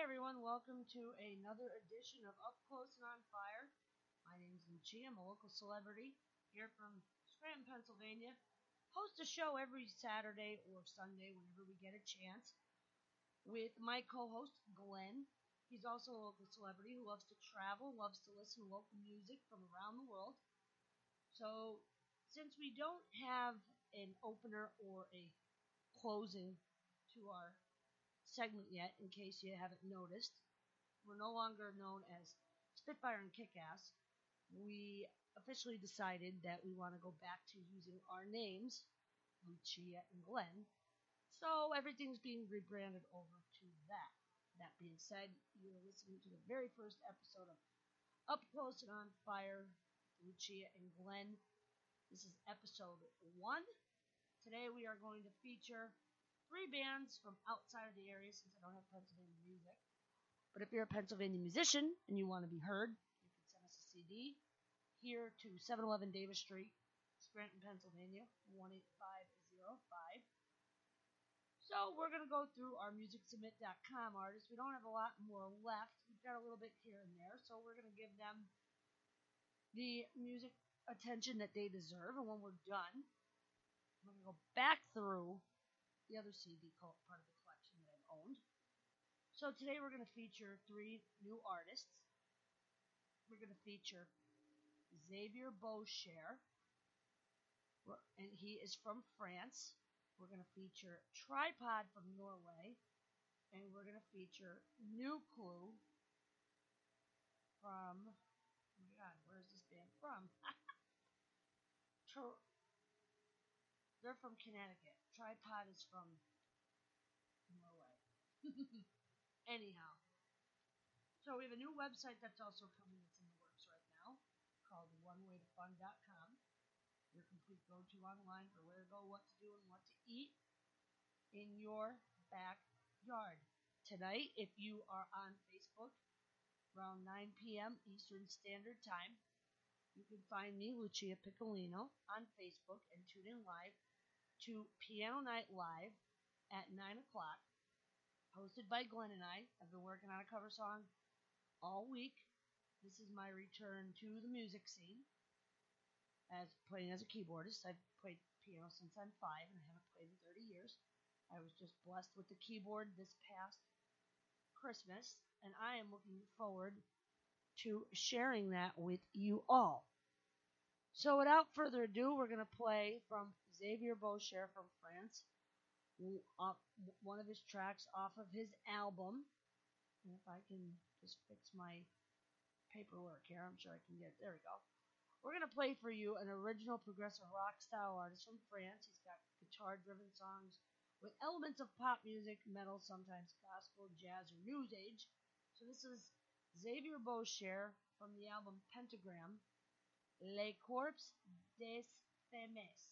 everyone, welcome to another edition of Up Close and on Fire. My name is Lucia. I'm a local celebrity here from Scranton, Pennsylvania. Host a show every Saturday or Sunday whenever we get a chance with my co-host Glenn. He's also a local celebrity who loves to travel, loves to listen to local music from around the world. So, since we don't have an opener or a closing to our segment yet, in case you haven't noticed. We're no longer known as Spitfire and Kickass. We officially decided that we want to go back to using our names, Lucia and Glenn. So everything's being rebranded over to that. That being said, you're listening to the very first episode of Up Close and on Fire, Lucia and Glenn. This is episode one. Today we are going to feature three bands from outside of the area since I don't have Pennsylvania music. But if you're a Pennsylvania musician and you want to be heard, you can send us a CD here to 711 Davis Street, Scranton, Pennsylvania, 18505. So we're going to go through our MusicSubmit.com artists. We don't have a lot more left. We've got a little bit here and there, so we're going to give them the music attention that they deserve. And when we're done, we're going to go back through the other CD part of the collection that I've owned. So today we're going to feature three new artists. We're going to feature Xavier Boscher, and he is from France. We're going to feature Tripod from Norway, and we're going to feature New Clue from. Oh my God, where is this band from? They're from Connecticut. Tripod is from Norway. Anyhow. So we have a new website that's also coming that's in the works right now called onewaytofun.com. Your complete go-to online for where to go, what to do, and what to eat in your backyard. Tonight, if you are on Facebook around 9 p.m. Eastern Standard Time, you can find me, Lucia Piccolino, on Facebook and tune in live to Piano Night Live at 9 o'clock, hosted by Glenn and I. I've been working on a cover song all week. This is my return to the music scene as playing as a keyboardist. I've played piano since I'm five and I haven't played in 30 years. I was just blessed with the keyboard this past Christmas, and I am looking forward to sharing that with you all. So without further ado, we're going to play from Xavier Boscher from France, one of his tracks off of his album. And if I can just fix my paperwork here, I'm sure I can get. There we go. We're going to play for you an original progressive rock style artist from France. He's got guitar driven songs with elements of pop music, metal, sometimes gospel, jazz, or new age. So this is Xavier Boscher from the album Pentagram, Les Corps des Femmes.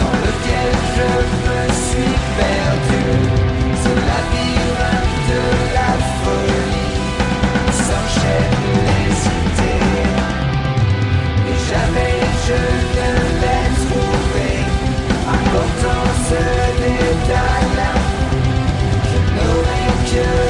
dans lequel je me suis perdu. Ce labyrinthe de la folie s'enchaîne les idées. Et jamais je ne l'ai trouvé. Important ce détail, je n'aurais que.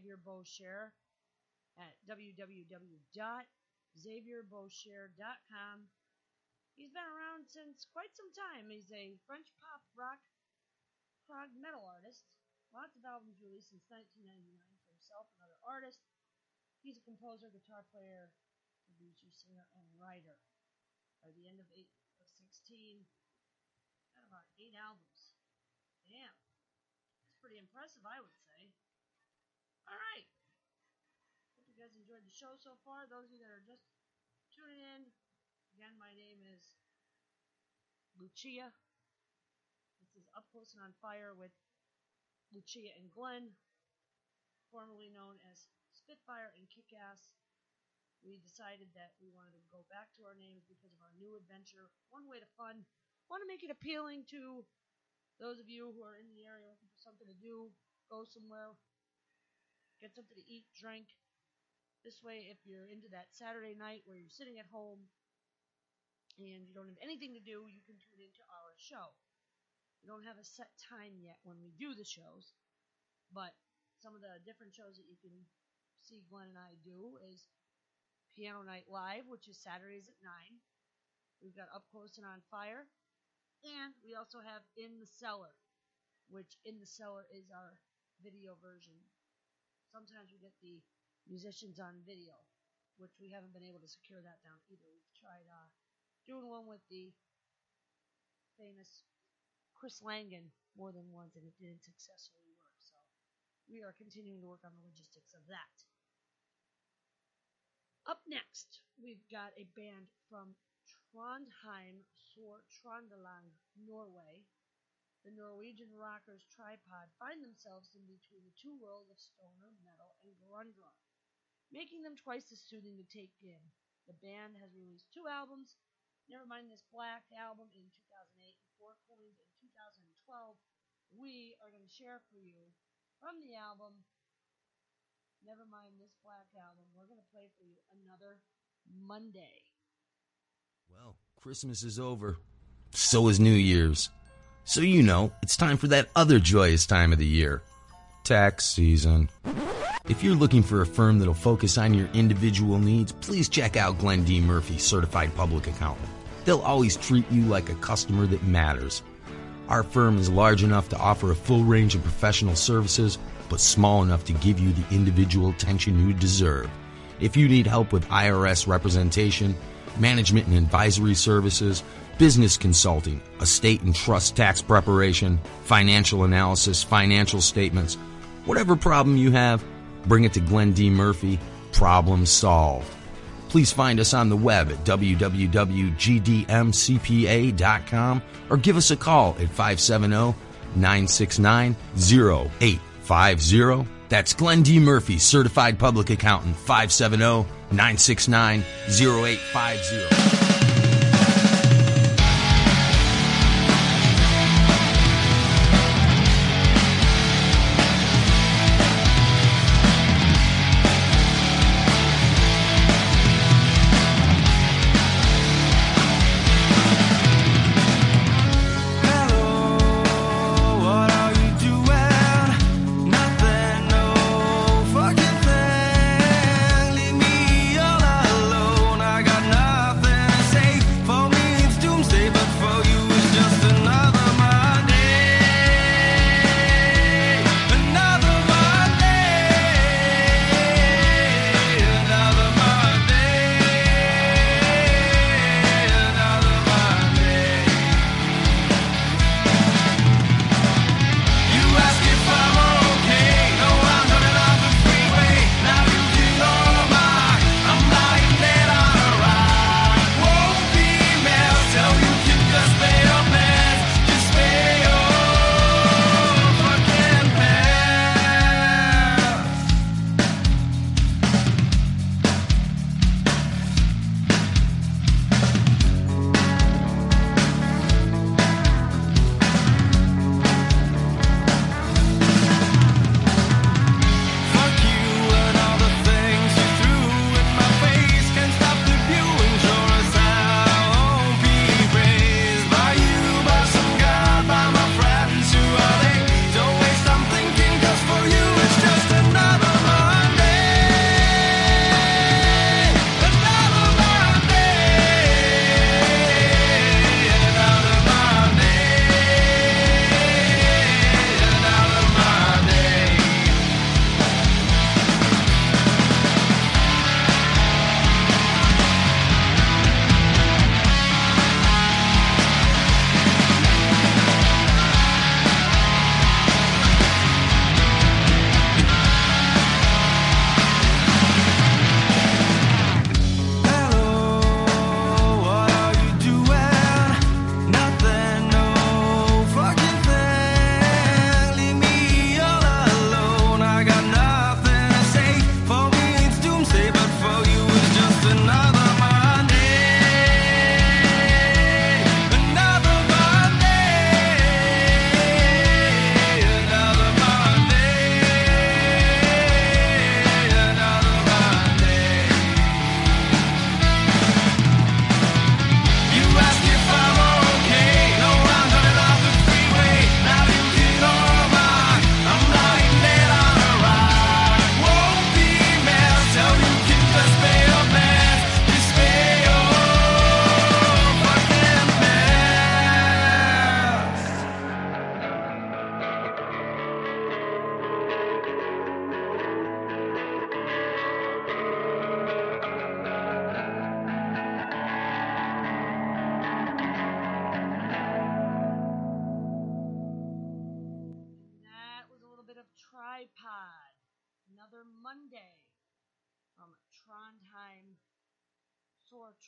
Boscher at www.xavierboscher.com. He's been around since quite some time. He's a French pop rock prog metal artist. Lots of albums released since 1999 for himself and other artists. He's a composer, guitar player, producer, singer, and writer. By the end of, eight, of 16, got about eight albums. Damn. That's pretty impressive, I would say. All right Hope you guys enjoyed the show so far. Those of you that are just tuning in, again, my name is Lucia. This is Up Close and on Fire with Lucia and Glenn, formerly known as Spitfire and Kickass. We decided that we wanted to go back to our names because of our new adventure. One way to fun. Want to make it appealing to those of you who are in the area looking for something to do, go somewhere, get something to eat, drink, this way, if you're into that Saturday night where you're sitting at home and you don't have anything to do, you can tune into our show. We don't have a set time yet when we do the shows, but some of the different shows that you can see Glenn and I do is Piano Night Live, which is Saturdays at 9. We've got Up Close and On Fire. And we also have In the Cellar, which In the Cellar is our video version. Sometimes we get the musicians on video, which we haven't been able to secure that down either. We've tried uh, doing one with the famous Chris Langan more than once, and it didn't successfully work. So we are continuing to work on the logistics of that. Up next, we've got a band from Trondheim, Sor Trondelag, Norway. The Norwegian rockers Tripod find themselves in between the two worlds of stoner, metal, and rock making them twice as soothing to take in. The band has released two albums, Nevermind This Black album in 2008 and Four Coins in 2012. We are going to share for you from the album Nevermind This Black album. We're going to play for you another Monday. Well, Christmas is over. So is New Year's. So you know, it's time for that other joyous time of the year tax season. If you're looking for a firm that'll focus on your individual needs, please check out Glenn D. Murphy, Certified Public Accountant. They'll always treat you like a customer that matters. Our firm is large enough to offer a full range of professional services, but small enough to give you the individual attention you deserve. If you need help with IRS representation, management and advisory services, business consulting, estate and trust tax preparation, financial analysis, financial statements, whatever problem you have, bring it to Glenn D. Murphy. Problem solved. Please find us on the web at www.gdmcpa.com or give us a call at 570 969 0850. That's Glenn D. Murphy, certified public accountant, 570 969 0850.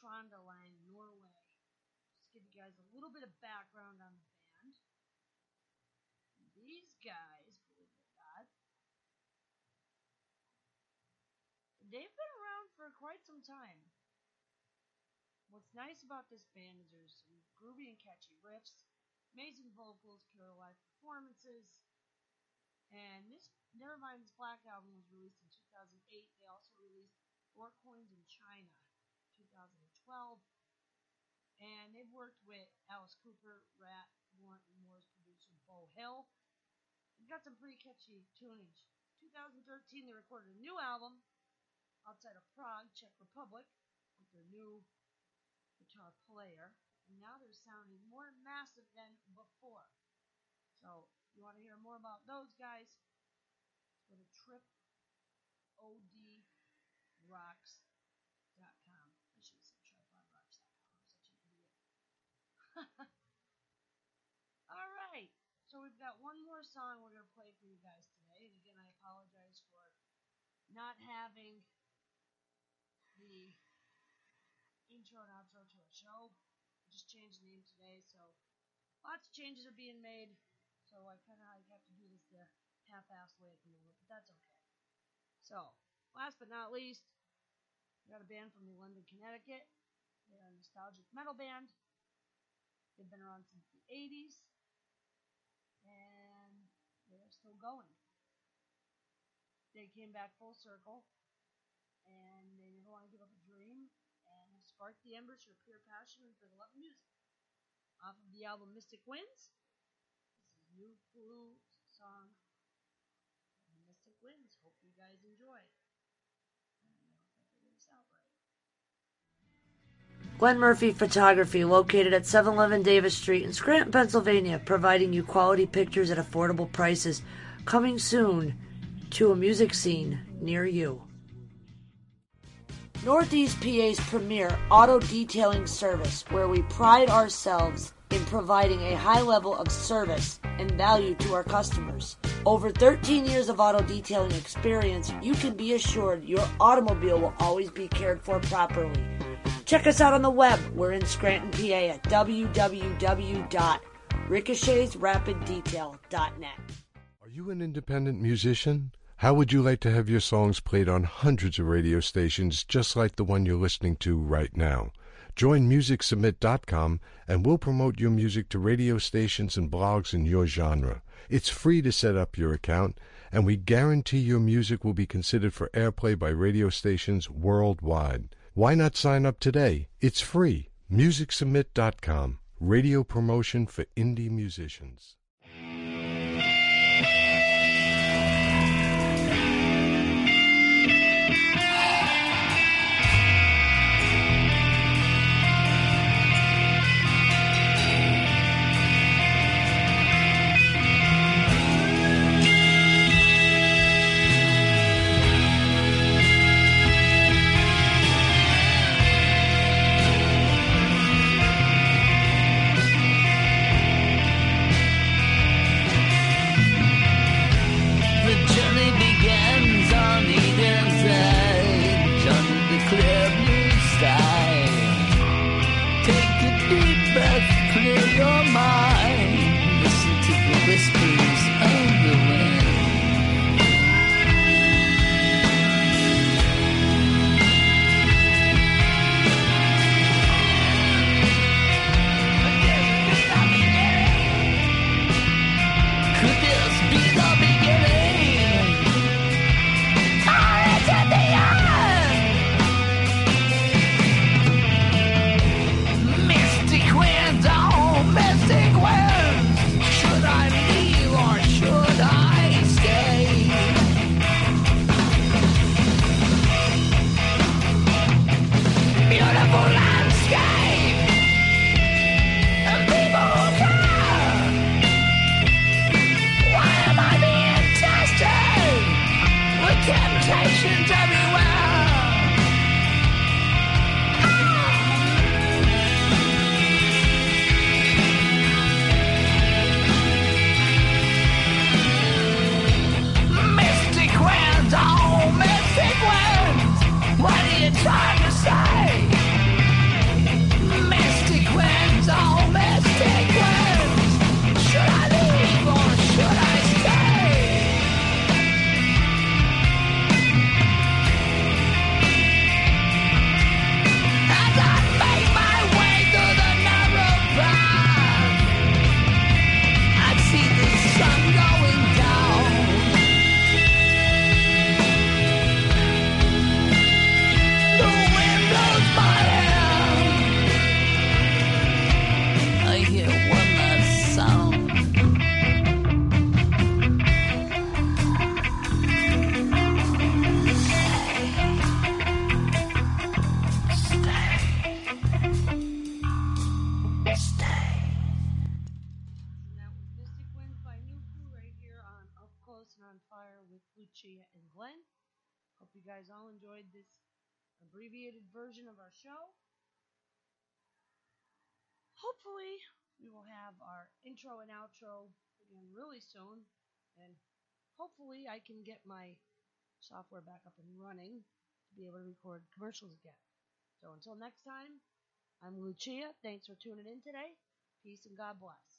Trondeland, Norway. Just give you guys a little bit of background on the band. These guys, believe it or not, they've been around for quite some time. What's nice about this band is there's some groovy and catchy riffs, amazing vocals, killer live performances, and this Nevermind's Black album was released in 2008. They also released Four Coins in China 2012. And they've worked with Alice Cooper, Ratt, Warrant, and Moore's producer Beau Hill. They've got some pretty catchy tunage. 2013, they recorded a new album outside of Prague, Czech Republic, with their new guitar player. And now they're sounding more massive than before. To hear more about those guys, go to tripodrocks.com. I should have said tripodrocks.com. I'm such an idiot. All right. So we've got one more song we're going to play for you guys today. And again, I apologize for not having the intro and outro to a show. I just changed the name today, so lots of changes are being made. So I kind of have to do this the half-assed way at the moment, but that's okay. So, last but not least, we got a band from New London, Connecticut. They're a nostalgic metal band. They've been around since the 80s, and they're still going. They came back full circle, and they never want to give up a dream, and sparked the embers for pure passion and for the love of music. Off of the album Mystic Winds, New song, Mystic Winds. Hope you guys enjoy. Glenn Murphy Photography, located at 711 Davis Street in Scranton, Pennsylvania, providing you quality pictures at affordable prices. Coming soon to a music scene near you. Northeast PA's premier auto detailing service, where we pride ourselves in providing a high level of service and value to our customers. Over 13 years of auto detailing experience, you can be assured your automobile will always be cared for properly. Check us out on the web. We're in Scranton, PA at www.ricochet'srapiddetail.net. Are you an independent musician? How would you like to have your songs played on hundreds of radio stations just like the one you're listening to right now? Join MusicSubmit.com and we'll promote your music to radio stations and blogs in your genre. It's free to set up your account, and we guarantee your music will be considered for airplay by radio stations worldwide. Why not sign up today? It's free. MusicSubmit.com. Radio promotion for indie musicians. This abbreviated version of our show. Hopefully, we will have our intro and outro again really soon, and hopefully, I can get my software back up and running to be able to record commercials again. So until next time, I'm Lucia. Thanks for tuning in today. Peace and God bless.